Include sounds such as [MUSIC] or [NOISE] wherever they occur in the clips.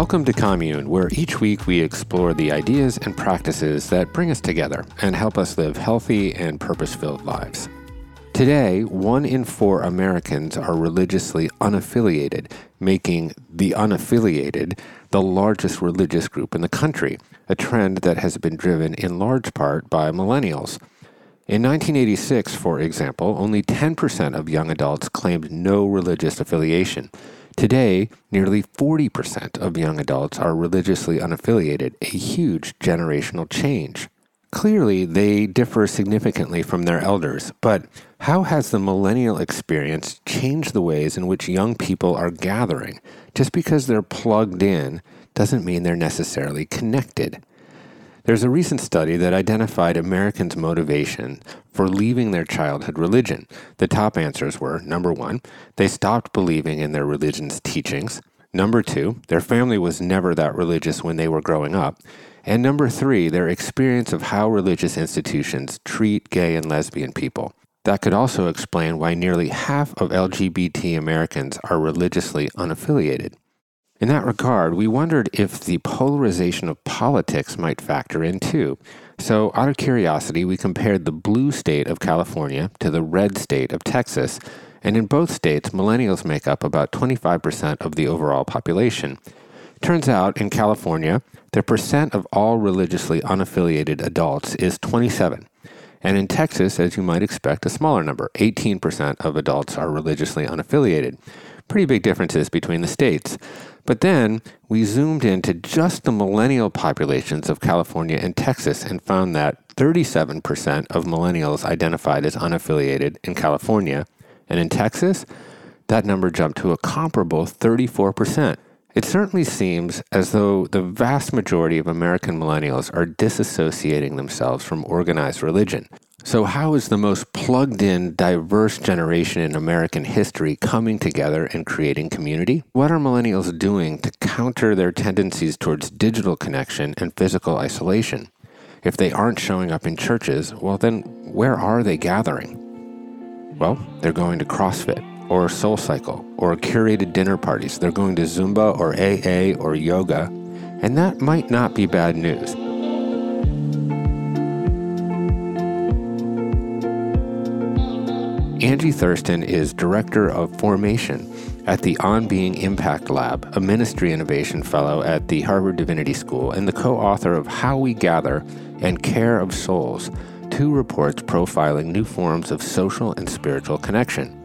Welcome to Commune, where each week we explore the ideas and practices that bring us together and help us live healthy and purpose filled lives. Today, one in four Americans are religiously unaffiliated, making the unaffiliated the largest religious group in the country, a trend that has been driven in large part by millennials. In 1986, for example, only 10% of young adults claimed no religious affiliation. Today, nearly 40% of young adults are religiously unaffiliated, a huge generational change. Clearly, they differ significantly from their elders, but how has the millennial experience changed the ways in which young people are gathering? Just because they're plugged in doesn't mean they're necessarily connected. There's a recent study that identified Americans' motivation for leaving their childhood religion. The top answers were number one, they stopped believing in their religion's teachings. Number two, their family was never that religious when they were growing up. And number three, their experience of how religious institutions treat gay and lesbian people. That could also explain why nearly half of LGBT Americans are religiously unaffiliated. In that regard, we wondered if the polarization of politics might factor in too. So, out of curiosity, we compared the blue state of California to the red state of Texas, and in both states, millennials make up about 25% of the overall population. Turns out, in California, the percent of all religiously unaffiliated adults is 27. And in Texas, as you might expect, a smaller number 18% of adults are religiously unaffiliated. Pretty big differences between the states. But then we zoomed into just the millennial populations of California and Texas and found that 37% of millennials identified as unaffiliated in California. And in Texas, that number jumped to a comparable 34%. It certainly seems as though the vast majority of American millennials are disassociating themselves from organized religion. So, how is the most plugged in, diverse generation in American history coming together and creating community? What are millennials doing to counter their tendencies towards digital connection and physical isolation? If they aren't showing up in churches, well, then where are they gathering? Well, they're going to CrossFit or Soul Cycle or curated dinner parties. They're going to Zumba or AA or yoga, and that might not be bad news. Angie Thurston is Director of Formation at the On Being Impact Lab, a ministry innovation fellow at the Harvard Divinity School, and the co author of How We Gather and Care of Souls, two reports profiling new forms of social and spiritual connection.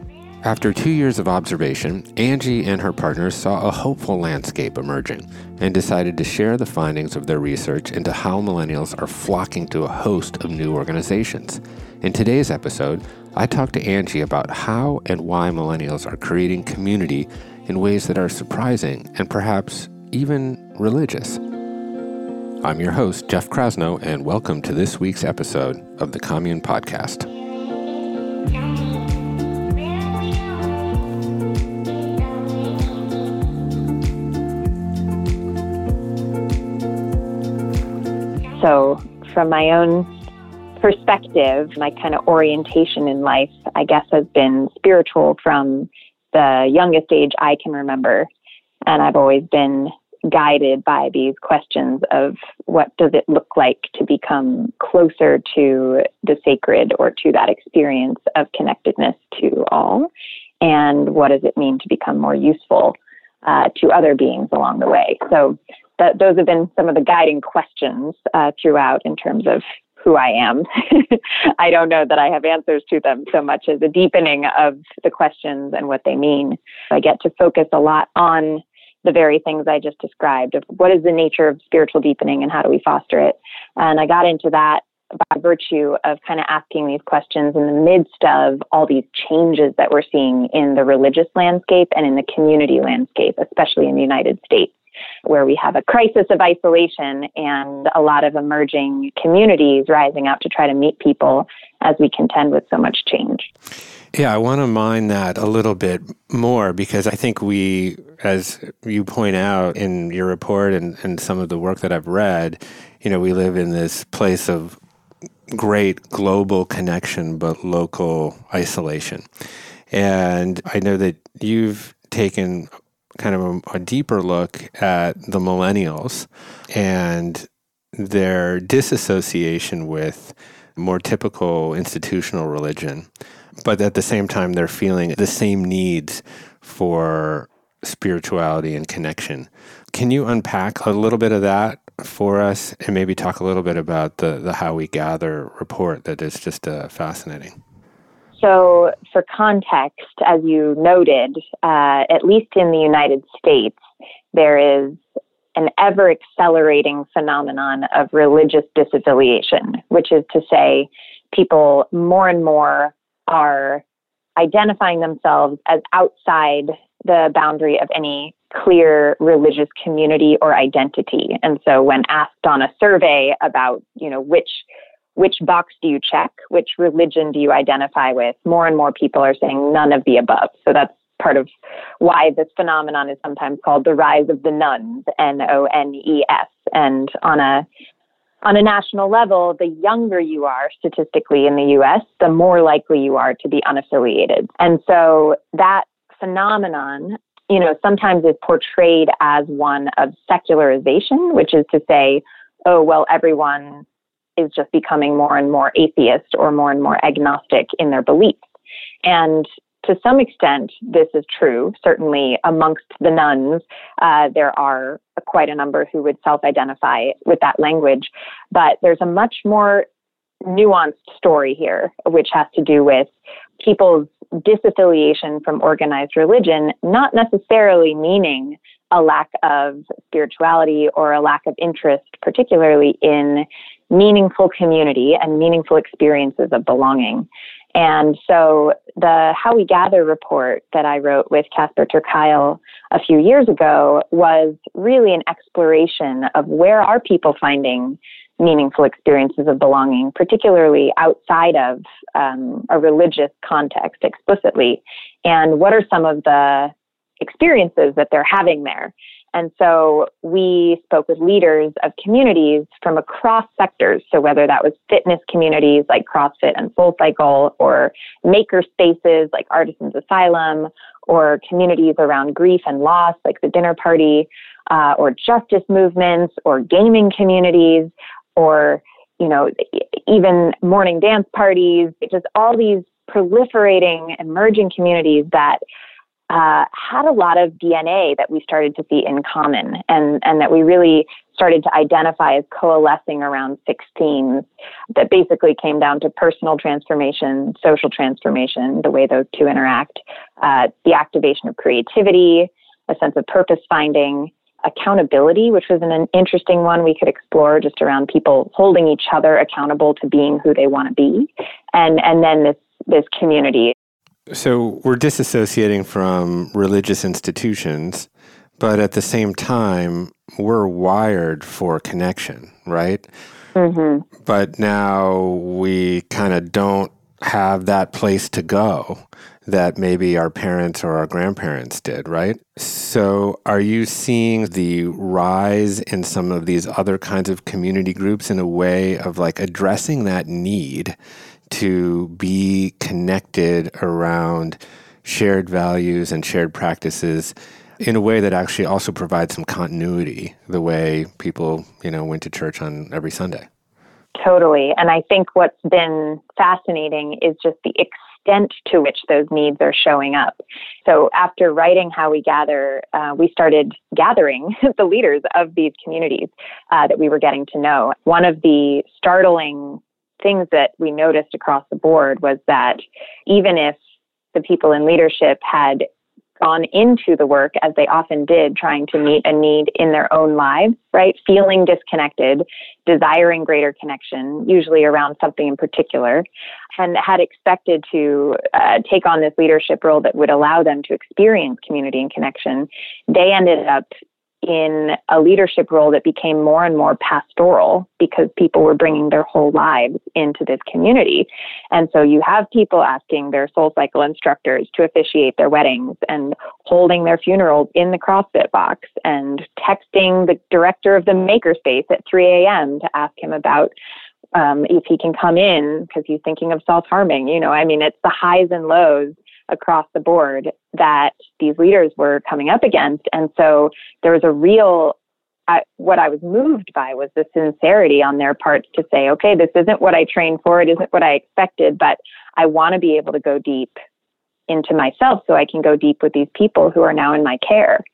After two years of observation, Angie and her partners saw a hopeful landscape emerging and decided to share the findings of their research into how millennials are flocking to a host of new organizations. In today's episode, I talked to Angie about how and why millennials are creating community in ways that are surprising and perhaps even religious. I'm your host, Jeff Krasno, and welcome to this week's episode of the Commune Podcast. So, from my own perspective, my kind of orientation in life, I guess, has been spiritual from the youngest age I can remember. And I've always been guided by these questions of what does it look like to become closer to the sacred or to that experience of connectedness to all? And what does it mean to become more useful uh, to other beings along the way? So that those have been some of the guiding questions uh, throughout in terms of who I am. [LAUGHS] I don't know that I have answers to them so much as a deepening of the questions and what they mean. I get to focus a lot on the very things I just described of what is the nature of spiritual deepening and how do we foster it. And I got into that by virtue of kind of asking these questions in the midst of all these changes that we're seeing in the religious landscape and in the community landscape, especially in the United States where we have a crisis of isolation and a lot of emerging communities rising up to try to meet people as we contend with so much change. Yeah, I want to mine that a little bit more because I think we, as you point out in your report and, and some of the work that I've read, you know, we live in this place of great global connection but local isolation. And I know that you've taken kind of a, a deeper look at the millennials and their disassociation with more typical institutional religion, but at the same time, they're feeling the same needs for spirituality and connection. Can you unpack a little bit of that for us and maybe talk a little bit about the, the How We Gather report that is just uh, fascinating? So, for context, as you noted, uh, at least in the United States, there is an ever accelerating phenomenon of religious disaffiliation, which is to say, people more and more are identifying themselves as outside the boundary of any clear religious community or identity. And so when asked on a survey about, you know, which which box do you check? Which religion do you identify with? More and more people are saying none of the above. So that's part of why this phenomenon is sometimes called the rise of the nones, N O N E S. And on a on a national level, the younger you are statistically in the US, the more likely you are to be unaffiliated. And so that phenomenon, you know, sometimes is portrayed as one of secularization, which is to say, oh, well, everyone is just becoming more and more atheist or more and more agnostic in their beliefs. And to some extent, this is true. Certainly, amongst the nones, uh, there are quite a number who would self identify with that language. But there's a much more nuanced story here, which has to do with people's disaffiliation from organized religion, not necessarily meaning a lack of spirituality or a lack of interest, particularly in meaningful community and meaningful experiences of belonging. And so the How We Gather report that I wrote with Casper ter Kuile a few years ago was really an exploration of where are people finding meaningful experiences of belonging, particularly outside of um, a religious context explicitly, and what are some of the experiences that they're having there. And so we spoke with leaders of communities from across sectors. So whether that was fitness communities like CrossFit and SoulCycle, or maker spaces like Artisans Asylum, or communities around grief and loss like the dinner party, uh, or justice movements, or gaming communities, or you know even morning dance parties. Just all these proliferating emerging communities that uh, had a lot of DNA that we started to see in common and, and that we really started to identify as coalescing around six themes that basically came down to personal transformation, social transformation, the way those two interact, uh, the activation of creativity, a sense of purpose finding, accountability, which was an, an interesting one we could explore just around people holding each other accountable to being who they want to be, and, and then this, this community so we're disassociating from religious institutions, but at the same time, we're wired for connection, right? Mm-hmm. But now we kind of don't have that place to go that maybe our parents or our grandparents did, right? So, are you seeing the rise in some of these other kinds of community groups in a way of like addressing that need to be connected around shared values and shared practices in a way that actually also provides some continuity the way people you know went to church on every sunday. Totally. And i think what's been fascinating is just the extent to which those needs are showing up. So after writing how we gather uh, we started gathering [LAUGHS] the leaders of these communities uh, that we were getting to know. One of the startling things that we noticed across the board was that even if the people in leadership had gone into the work as they often did, trying to meet a need in their own lives, right? Feeling disconnected, desiring greater connection, usually around something in particular, and had expected to uh, take on this leadership role that would allow them to experience community and connection, they ended up in a leadership role that became more and more pastoral because people were bringing their whole lives into this community. And so you have people asking their SoulCycle instructors to officiate their weddings and holding their funerals in the CrossFit box and texting the director of the makerspace at 3 a.m. to ask him about um, if he can come in because he's thinking of self harming. You know, I mean, it's the highs and lows across the board that these leaders were coming up against. And so there was a real I, what I was moved by was the sincerity on their parts to say, okay, this isn't what I trained for, it isn't what I expected, but I want to be able to go deep into myself so I can go deep with these people who are now in my care.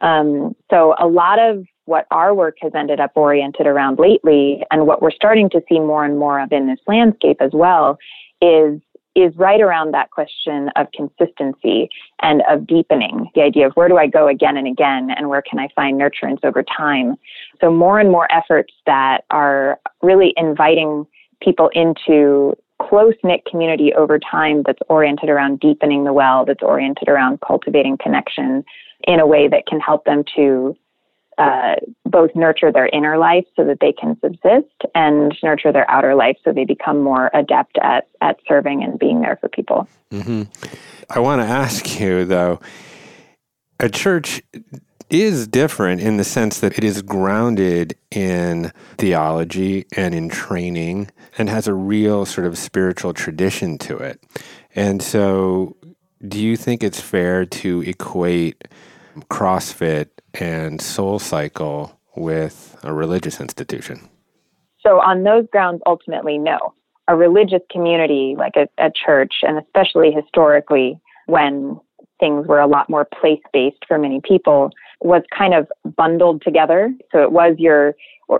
Um, so a lot of what our work has ended up oriented around lately, and what we're starting to see more and more of in this landscape as well, is is right around that question of consistency and of deepening the idea of where do I go again and again and where can I find nurturance over time. So more and more efforts that are really inviting people into close knit community over time that's oriented around deepening the well, that's oriented around cultivating connection in a way that can help them to uh, both nurture their inner life so that they can subsist and nurture their outer life so they become more adept at, at serving and being there for people. Mm-hmm. I want to ask you, though, a church is different in the sense that it is grounded in theology and in training and has a real sort of spiritual tradition to it. And so, do you think it's fair to equate CrossFit and Soul Cycle with a religious institution? So, on those grounds, ultimately, no. A religious community like a, a church, and especially historically, when things were a lot more place based for many people, was kind of bundled together. So it was your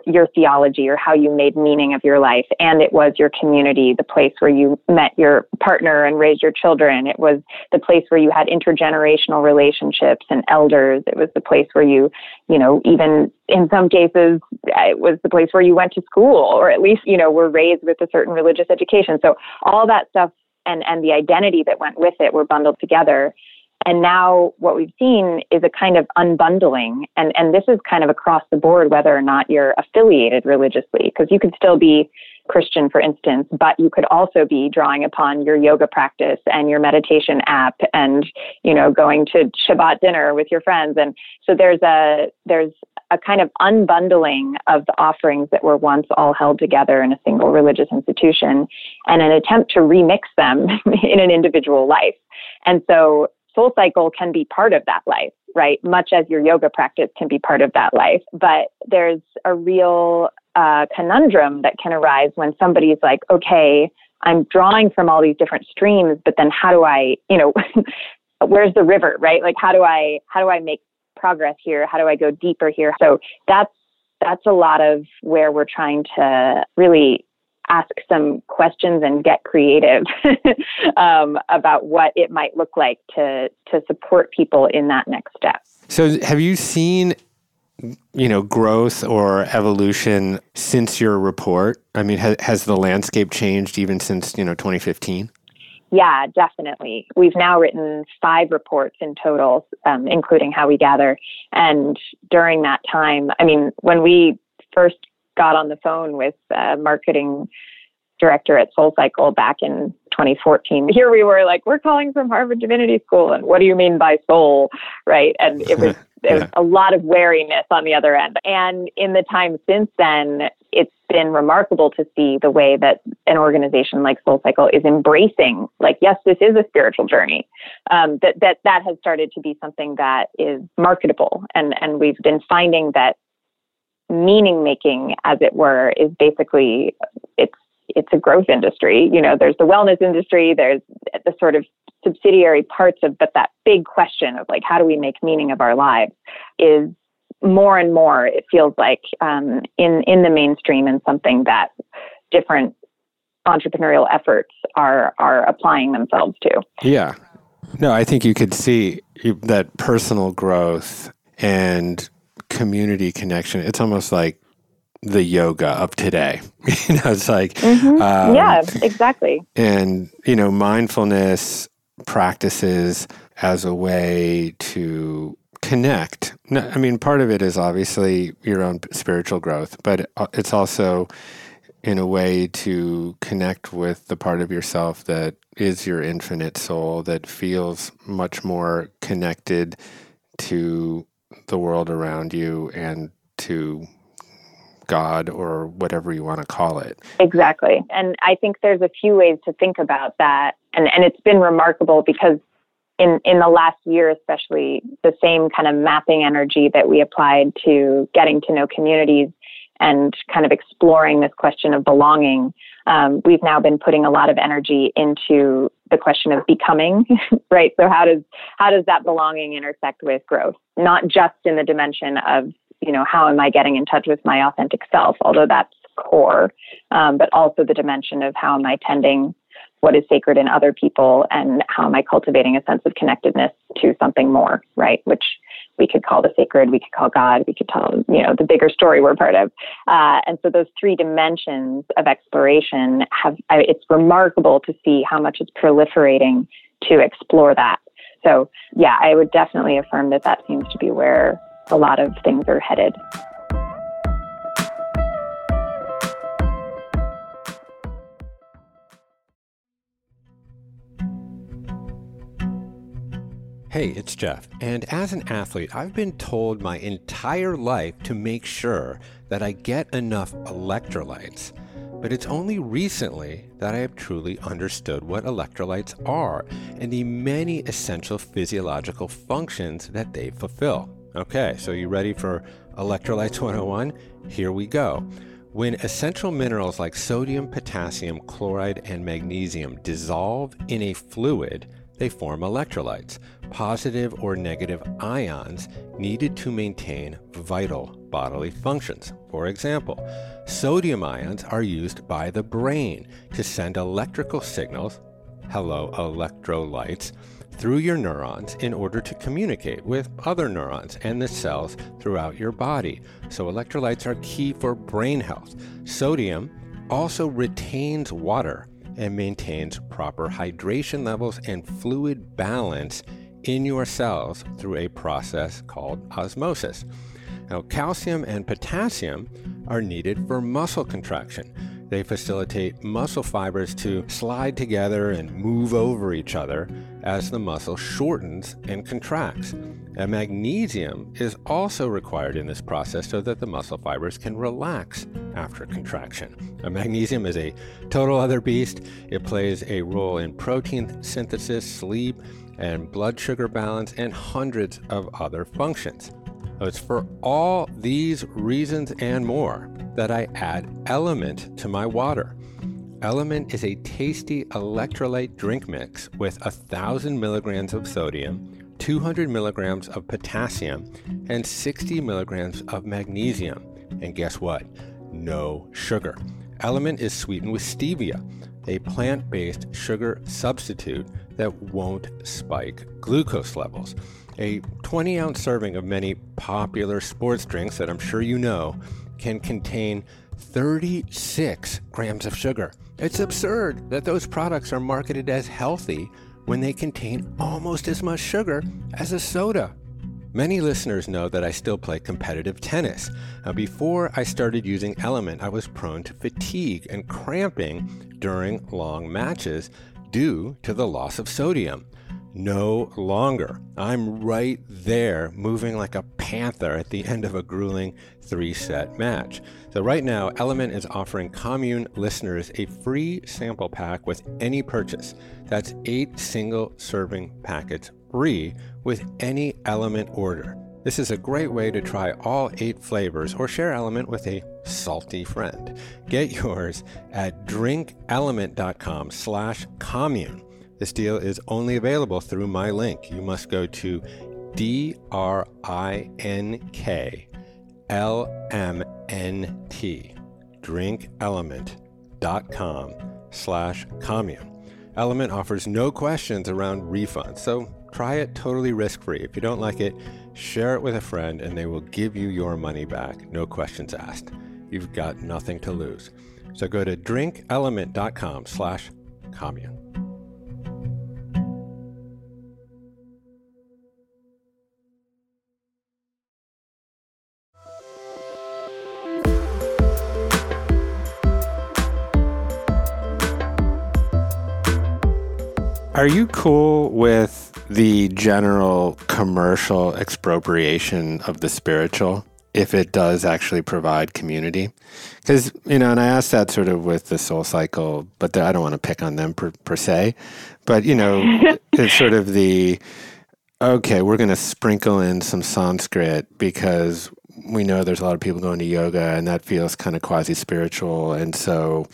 your theology or how you made meaning of your life, and it was your community, the place where you met your partner and raised your children. It was the place where you had intergenerational relationships and elders. It was the place where you, you know, even in some cases, it was the place where you went to school, or at least, you know, were raised with a certain religious education. So all that stuff and and the identity that went with it were bundled together and now what we've seen is a kind of unbundling. And, and this is kind of across the board, whether or not you're affiliated religiously, because you could still be Christian, for instance, but you could also be drawing upon your yoga practice and your meditation app and, you know, going to Shabbat dinner with your friends. And so there's a, there's a kind of unbundling of the offerings that were once all held together in a single religious institution and an attempt to remix them [LAUGHS] in an individual life. And so soul cycle can be part of that life, right? Much as your yoga practice can be part of that life. But there's a real uh, conundrum that can arise when somebody's like, okay, I'm drawing from all these different streams, but then how do I, you know, [LAUGHS] where's the river, right? Like, how do I, how do I make progress here? How do I go deeper here? So that's, that's a lot of where we're trying to really ask some questions and get creative [LAUGHS] um, about what it might look like to to support people in that next step. So, have you seen, you know, growth or evolution since your report? I mean, has, has the landscape changed even since you know 2015? Yeah, definitely. We've now written five reports in total, um, including how we gather. And during that time, I mean, when we first got on the phone with a marketing director at Soul Cycle back in 2014. Here we were like, we're calling from Harvard Divinity School, and what do you mean by soul, right? And it was [LAUGHS] there was a lot of wariness on the other end. And in the time since then, it's been remarkable to see the way that an organization like Soul Cycle is embracing, like, yes, this is a spiritual journey. Um, that that that has started to be something that is marketable, and and we've been finding that meaning making, as it were, is basically it's it's a growth industry. You know, there's the wellness industry, there's the sort of subsidiary parts of, but that big question of like, how do we make meaning of our lives is more and more, it feels like, um, in, in the mainstream and something that different entrepreneurial efforts are, are applying themselves to. Yeah. No, I think you could see that personal growth and community connection. It's almost like the yoga of today. [LAUGHS] you know, it's like, mm-hmm. um, yeah, exactly. And, you know, mindfulness practices as a way to connect. I mean, part of it is obviously your own spiritual growth, but it's also in a way to connect with the part of yourself that is your infinite soul that feels much more connected to the world around you and to God or whatever you want to call it. Exactly. And I think there's a few ways to think about that. And, and it's been remarkable because in, in the last year, especially, the same kind of mapping energy that we applied to getting to know communities and kind of exploring this question of belonging, um, we've now been putting a lot of energy into the question of becoming, [LAUGHS] right? So how does how does that belonging intersect with growth? Not just in the dimension of you know how am I getting in touch with my authentic self, although that's core, um, but also the dimension of how am I tending what is sacred in other people and how am I cultivating a sense of connectedness to something more, right? Which we could call the sacred, we could call God, we could tell, you know, the bigger story we're part of. Uh, and so those three dimensions of exploration have, it's remarkable to see how much it's proliferating to explore that. So, yeah, I would definitely affirm that that seems to be where a lot of things are headed. Hey, it's Jeff. And as an athlete, I've been told my entire life to make sure that I get enough electrolytes. But it's only recently that I have truly understood what electrolytes are and the many essential physiological functions that they fulfill. Okay, so you ready for Electrolytes 101? Here we go. When essential minerals like sodium, potassium, chloride, and magnesium dissolve in a fluid, they form electrolytes, positive or negative ions needed to maintain vital bodily functions. For example, sodium ions are used by the brain to send electrical signals, hello, electrolytes, through your neurons in order to communicate with other neurons and the cells throughout your body. So, electrolytes are key for brain health. Sodium also retains water and maintains proper hydration levels and fluid balance in your cells through a process called osmosis. Now, calcium and potassium are needed for muscle contraction. They facilitate muscle fibers to slide together and move over each other as the muscle shortens and contracts. And magnesium is also required in this process so that the muscle fibers can relax after contraction. magnesium is a total other beast. It plays a role in protein synthesis, sleep, and blood sugar balance, and hundreds of other functions. It's for all these reasons and more that I add Element to my water. Element is a tasty electrolyte drink mix with 1,000 milligrams of sodium, 200 milligrams of potassium, and 60 milligrams of magnesium. And guess what? No sugar. Element is sweetened with stevia, a plant based sugar substitute that won't spike glucose levels. A 20 ounce serving of many popular sports drinks that I'm sure you know can contain 36 grams of sugar. It's absurd that those products are marketed as healthy when they contain almost as much sugar as a soda. Many listeners know that I still play competitive tennis. Now, before I started using Element, I was prone to fatigue and cramping during long matches due to the loss of sodium. No longer. I'm right there, moving like a panther at the end of a grueling three set match. So, right now, Element is offering Commune listeners a free sample pack with any purchase. That's eight single serving packets free with any Element order. This is a great way to try all eight flavors or share Element with a salty friend. Get [LAUGHS] yours at drinkelement.com slash commune. This deal is only available through my link. You must go to D-R-I-N-K-L-M-N-T, drinkelement.com slash commune. Element offers no questions around refunds, so try it totally risk-free. If you don't like it, share it with a friend and they will give you your money back, no questions asked. You've got nothing to lose. So go to drinkelement.com slash commune. Are you cool with the general commercial expropriation of the spiritual? if it does actually provide community? Because, you know, and I asked that sort of with the soul cycle, but I don't want to pick on them per, per se. But, you know, [LAUGHS] it's sort of the okay, we're going to sprinkle in some Sanskrit because we know there's a lot of people going to yoga and that feels kind of quasi spiritual. And so,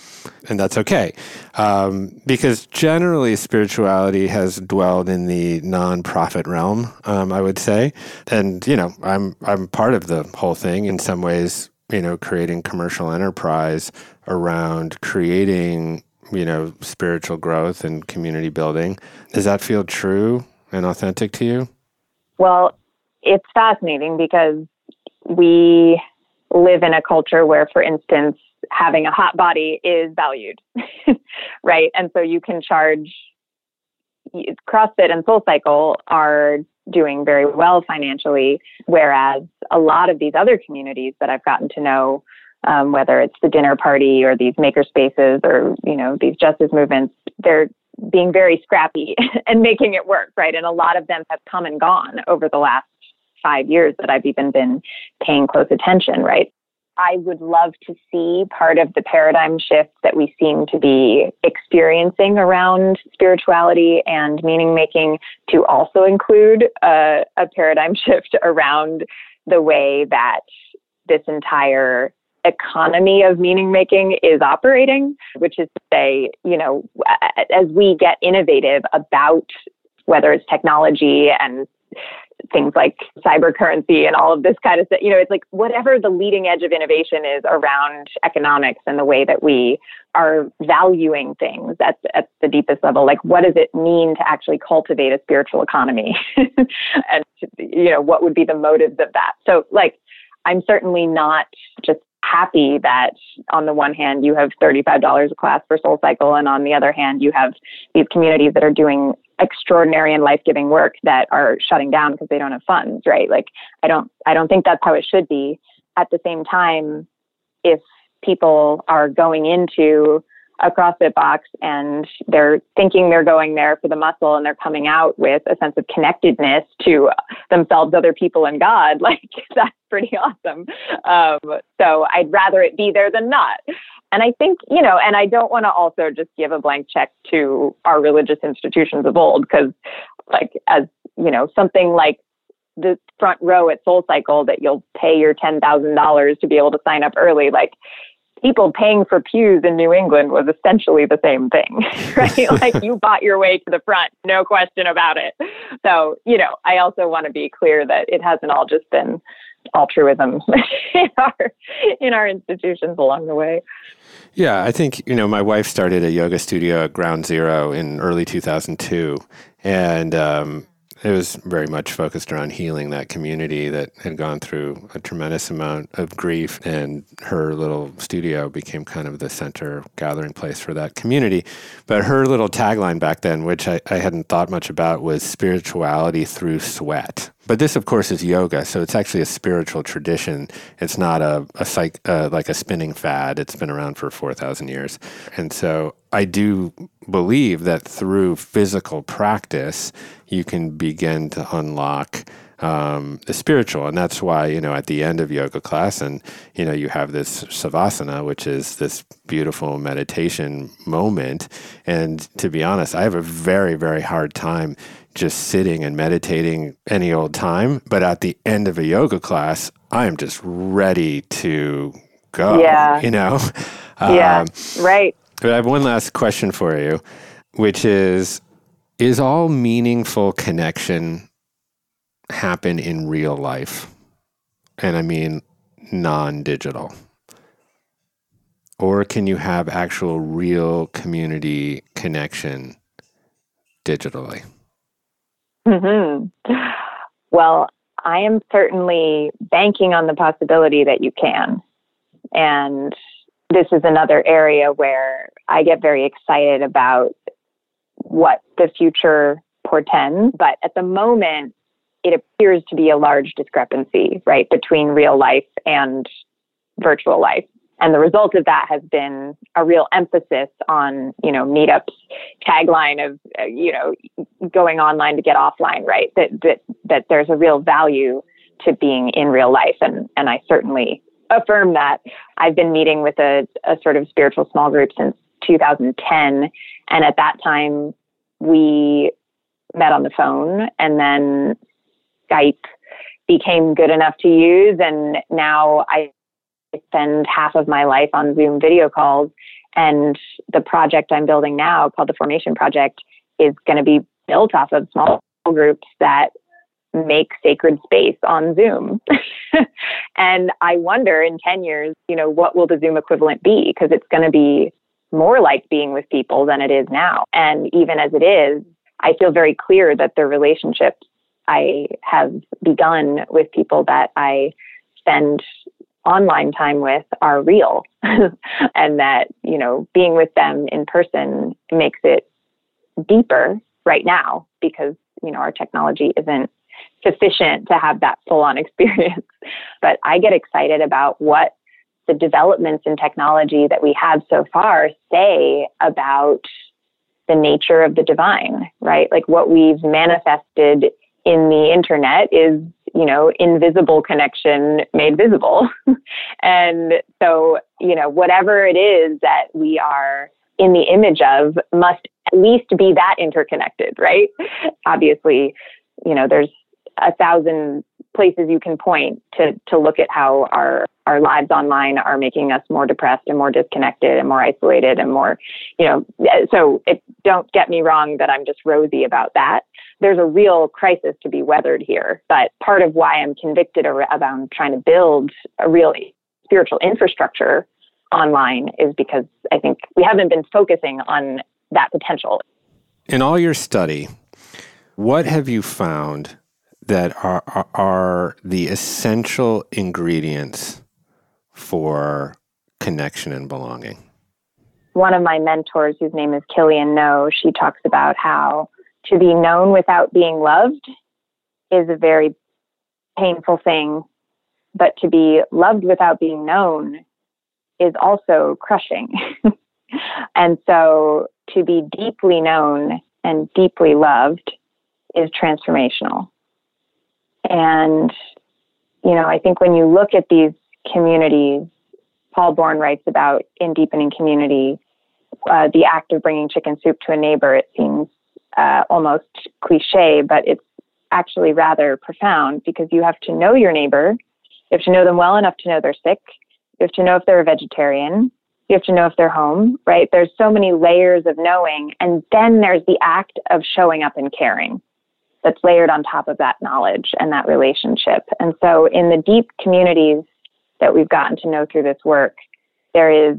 and that's okay. Um, because generally, spirituality has dwelled in the non-profit realm, um, I would say. And, you know, I'm, I'm part of the whole thing in some ways, you know, creating commercial enterprise around creating, you know, spiritual growth and community building. Does that feel true and authentic to you? Well, it's fascinating because we live in a culture where, for instance, having a hot body is valued, [LAUGHS] right? And so you can charge CrossFit and Soul Cycle are doing very well financially, whereas a lot of these other communities that I've gotten to know, um, whether it's the dinner party or these maker spaces or you know these justice movements, they're being very scrappy [LAUGHS] and making it work, right? And a lot of them have come and gone over the last five years that I've even been paying close attention, right? I would love to see part of the paradigm shift that we seem to be experiencing around spirituality and meaning making to also include a, a paradigm [LAUGHS] shift around the way that this entire economy of meaning making is operating, which is to say, you know, as we get innovative about whether it's technology and things like cyber currency and all of this kind of stuff. You know, it's like whatever the leading edge of innovation is around economics and the way that we are valuing things at, at the deepest level. Like, what does it mean to actually cultivate a spiritual economy? [LAUGHS] and, you know, what would be the motives of that? So, like, I'm certainly not just happy that on the one hand you have $35 a class for soul cycle and on the other hand you have these communities that are doing extraordinary and life-giving work that are shutting down because they don't have funds right? Like i don't i don't think that's how it should be. At the same time if people are going into a CrossFit box and they're thinking they're going there for the muscle and they're coming out with a sense of connectedness to themselves, other people, and God, [LAUGHS] like that's pretty awesome. Um, so I'd rather it be there than not. And I think, you know, and I don't want to also just give a blank check to our religious institutions of old because, like, as you know, something like the front row at Soul Cycle that you'll pay your $10,000 to be able to sign up early, like, people paying for pews in New England was essentially the same thing, [LAUGHS] right? [LAUGHS] like you bought your way to the front, no question about it. So, you know, I also want to be clear that it hasn't all just been altruism [LAUGHS] in our in our institutions along the way. Yeah, I think, you know, my wife started a yoga studio at Ground Zero in early 2002 and um, it was very much focused around healing that community that had gone through a tremendous amount of grief. And her little studio became kind of the center gathering place for that community. But her little tagline back then, which I, I hadn't thought much about, was spirituality through sweat. But this, of course, is yoga, so it's actually a spiritual tradition. It's not a, a psych, uh, like a spinning fad. It's been around for 4,000 years. And so I do believe that through physical practice, you can begin to unlock um, the spiritual. And that's why, you know, at the end of yoga class, and, you know, you have this savasana, which is this beautiful meditation moment. And to be honest, I have a very, very hard time just sitting and meditating any old time. But at the end of a yoga class, I am just ready to go. Yeah. You know? [LAUGHS] Yeah. Um, right. But I have one last question for you, which is Is all meaningful connection happen in real life? And I mean non digital. Or can you have actual real community connection digitally? Mm-hmm. Well, I am certainly banking on the possibility that you can. And this is another area where I get very excited about what the future portends. But at the moment, it appears to be a large discrepancy, right, between real life and virtual life. And the result of that has been a real emphasis on, you know, meetups tagline of, uh, you know, going online to get offline, right? That, that, that there's a real value to being in real life. And, and I certainly affirm that. I've been meeting with a, a sort of spiritual small group since 2010. And at that time, we met on the phone and then Skype became good enough to use. And now I spend half of my life on Zoom video calls. And the project I'm building now, called the Formation Project, is going to be built off of small groups that make sacred space on Zoom. [LAUGHS] and I wonder in 10 years, you know, what will the Zoom equivalent be? Because it's going to be more like being with people than it is now. And even as it is, I feel very clear that the relationships I have begun with people that I spend online time with are real [LAUGHS] and that, you know, being with them in person makes it deeper right now because, you know, our technology isn't sufficient to have that full on [LAUGHS] experience. but I get excited about what the developments in technology that we have so far say about the nature of the divine, right? Like what we've manifested in the internet is you know, invisible connection made visible. [LAUGHS] and so, you know, whatever it is that we are in the image of must at least be that interconnected, right? Obviously, you know, there's a thousand places you can point to to look at how our our lives online are making us more depressed and more disconnected and more isolated and more, you know, eh, so it, don't get me wrong that I'm just rosy about that there's a real crisis to be weathered here. But part of why I'm convicted about trying to build a real spiritual infrastructure online is because I think we haven't been focusing on that potential. In all your study, what have you found that are, are, are the essential ingredients for connection and belonging? One of my mentors, whose name is Killian No, she talks about how to be known without being loved is a very painful thing, but to be loved without being known is also crushing. [LAUGHS] and so to be deeply known and deeply loved is transformational. And, you know, I think when you look at these communities, Paul Born writes about in deepening community, uh, the act of bringing chicken soup to a neighbor, it seems uh, almost cliche, but it's actually rather profound because you have to know your neighbor. You have to know them well enough to know they're sick. You have to know if they're a vegetarian. You have to know if they're home, right? There's so many layers of knowing. And then there's the act of showing up and caring that's layered on top of that knowledge and that relationship. And so in the deep communities that we've gotten to know through this work, there is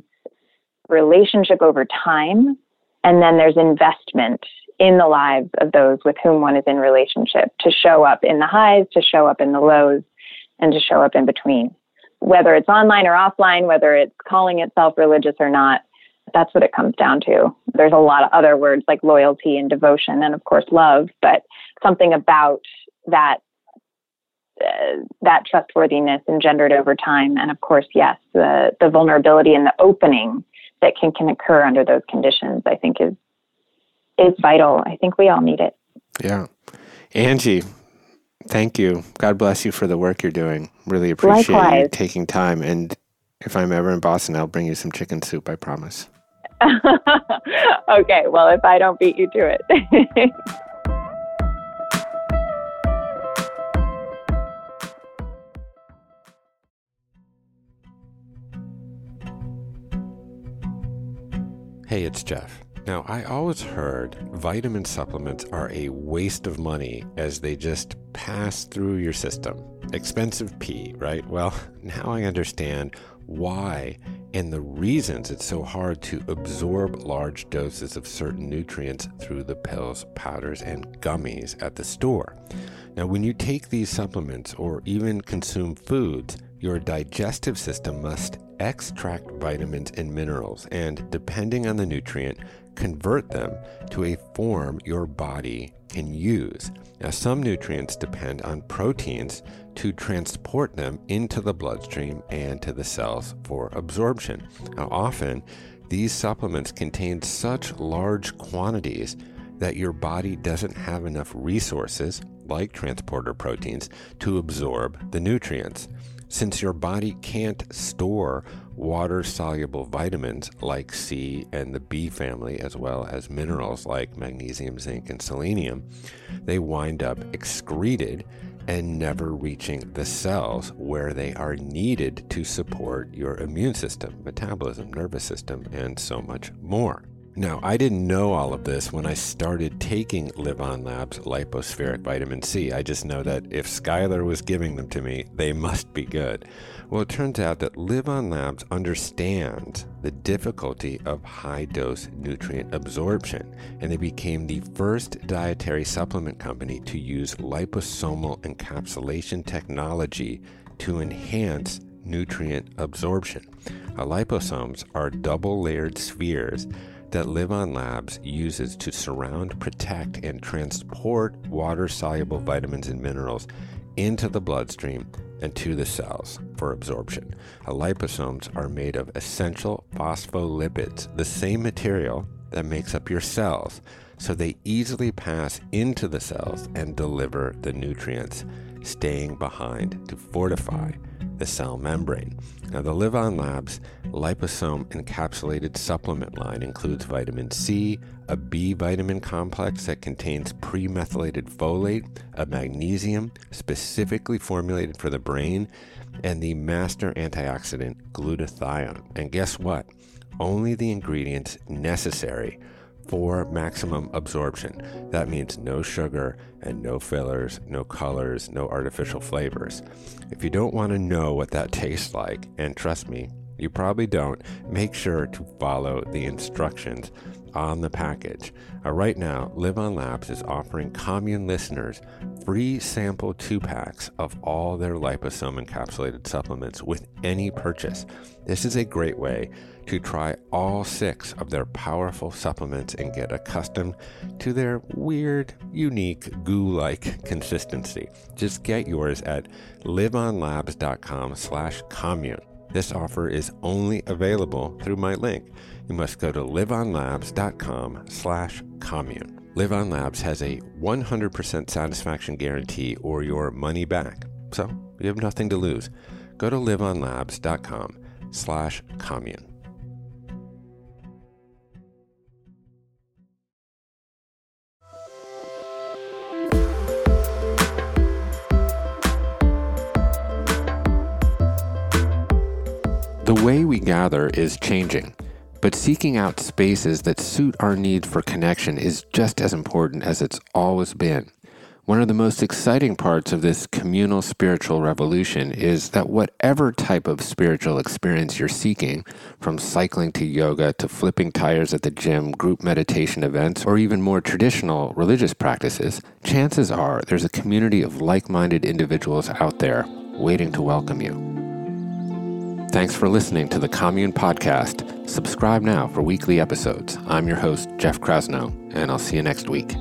relationship over time, and then there's investment in the lives of those with whom one is in relationship to show up in the highs, to show up in the lows, and to show up in between. Whether it's online or offline, whether it's calling itself religious or not, that's what it comes down to. There's a lot of other words like loyalty and devotion, and of course, love, but something about that. Uh, that trustworthiness engendered over time, and of course, yes, the the vulnerability and the opening that can can occur under those conditions, I think, is is vital. I think we all need it. Yeah. Angie, thank you. God bless you for the work you're doing. Really appreciate Likewise. you taking time. And if I'm ever in Boston, I'll bring you some chicken soup, I promise. [LAUGHS] okay. Well, if I don't beat you to it. hey, it's Jeff. Now, I always heard vitamin supplements are a waste of money as they just pass through your system. Expensive pee, right? Well, [LAUGHS] now I understand why and the reasons it's so hard to absorb large doses of certain nutrients through the pills, powders, and gummies at the store. Now, when you take these supplements or even consume foods, your digestive system must extract vitamins and minerals, and depending on the nutrient, convert them to a form your body can use. Now, some nutrients depend on proteins to transport them into the bloodstream and to the cells for absorption. Now, often these supplements contain such large quantities that your body doesn't have enough resources, like transporter proteins, to absorb the nutrients. Since your body can't store water soluble vitamins like C and the B family, as well as minerals like magnesium, zinc, and selenium, they wind up excreted and never reaching the cells where they are needed to support your immune system, metabolism, nervous system, and so much more. Now, I didn't know all of this when I started taking LivOn Labs Lypo-Spheric vitamin C. I just know that if Skylar was giving them to me, they must be good. Well, it turns out that LivOn Labs understands the difficulty of high dose nutrient absorption, and they became the first dietary supplement company to use liposomal encapsulation technology to enhance nutrient absorption. Liposomes are double layered spheres that LivOn Labs uses to surround, protect, and transport water soluble vitamins and minerals into the bloodstream and to the cells for absorption. liposomes are made of essential phospholipids, the same material that makes up your cells, so they easily pass into the cells and deliver the nutrients, staying behind to fortify the cell membrane. Now, the LivOn Labs liposome encapsulated supplement line includes vitamin C, a B vitamin complex that contains premethylated folate, a magnesium specifically formulated for the brain, and the master antioxidant glutathione. And guess what? Only the ingredients necessary for maximum absorption. That means no sugar and no fillers, no colors, no artificial flavors. If you don't want to know what that [LAUGHS] tastes like, and trust me, you probably don't, make sure to follow the instructions on the package. Uh, right now, LivOn Labs is offering commune listeners free sample two packs of all their liposome encapsulated supplements with any purchase. This is a great way to try all six of their powerful supplements and get accustomed to their weird, unique, goo like consistency. Just get yours at livonlabs.com slash commune. This offer is only available through my link. You must go to livonlabs.com slash commune. LivOn Labs has a 100% satisfaction guarantee or your money back. So you have nothing to lose. Go to livonlabs.com slash commune. The way we gather is changing, but seeking out spaces that suit our need for connection is just as important as it's always been. One of the most exciting parts of this communal spiritual revolution is that whatever type of spiritual experience you're seeking, from cycling to yoga to flipping tires at the gym, group meditation events, or even more traditional religious practices, chances are there's a community of like minded individuals out there waiting to welcome you. Thanks for listening to the Commune Podcast. Subscribe now for weekly episodes. I'm your host, Jeff Krasno, and I'll see you next week.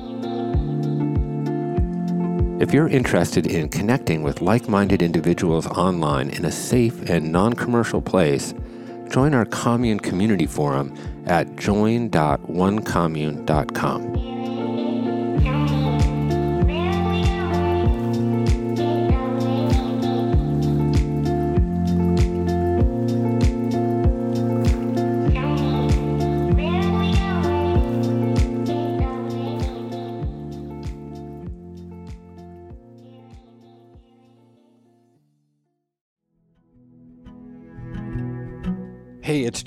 If you're interested in connecting with like minded individuals online in a safe and non commercial place, join our Commune Community Forum at join.onecommune.com.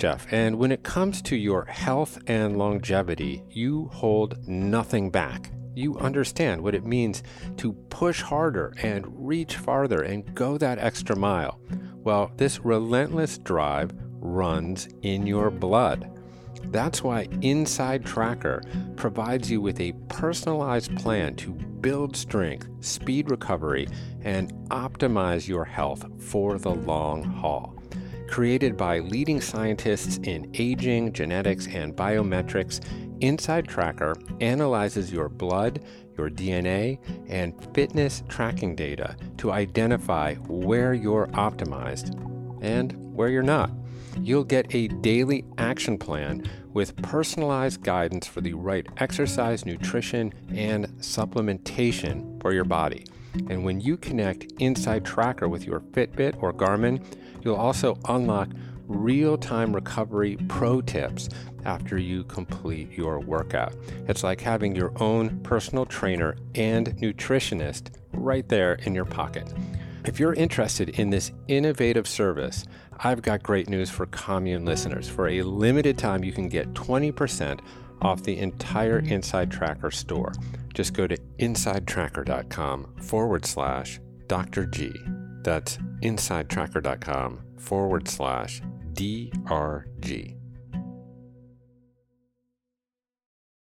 And when it comes to your health and longevity, you hold nothing back. You understand what it means to push harder and reach farther and go that extra mile. Well, this relentless drive runs in your blood. That's why Inside Tracker provides you with a personalized plan to build strength, speed recovery, and optimize your health for the long haul created by leading scientists in aging, genetics, and biometrics, Inside Tracker analyzes your blood, your DNA, and fitness tracking data to identify where you're optimized and where you're not. you'll get a daily action plan with personalized guidance for the right exercise, nutrition, and supplementation for your body. And when you connect Inside Tracker with your Fitbit or Garmin, you'll also unlock real time recovery pro tips after you complete your workout. It's like having your own personal trainer and nutritionist right there in your pocket. If you're interested in this innovative service, I've got great news for commune listeners. For a limited time, you can get 20% off the entire Inside Tracker store. Just go to insidetracker.com forward slash Dr. G. That's insidetracker.com forward slash DRG.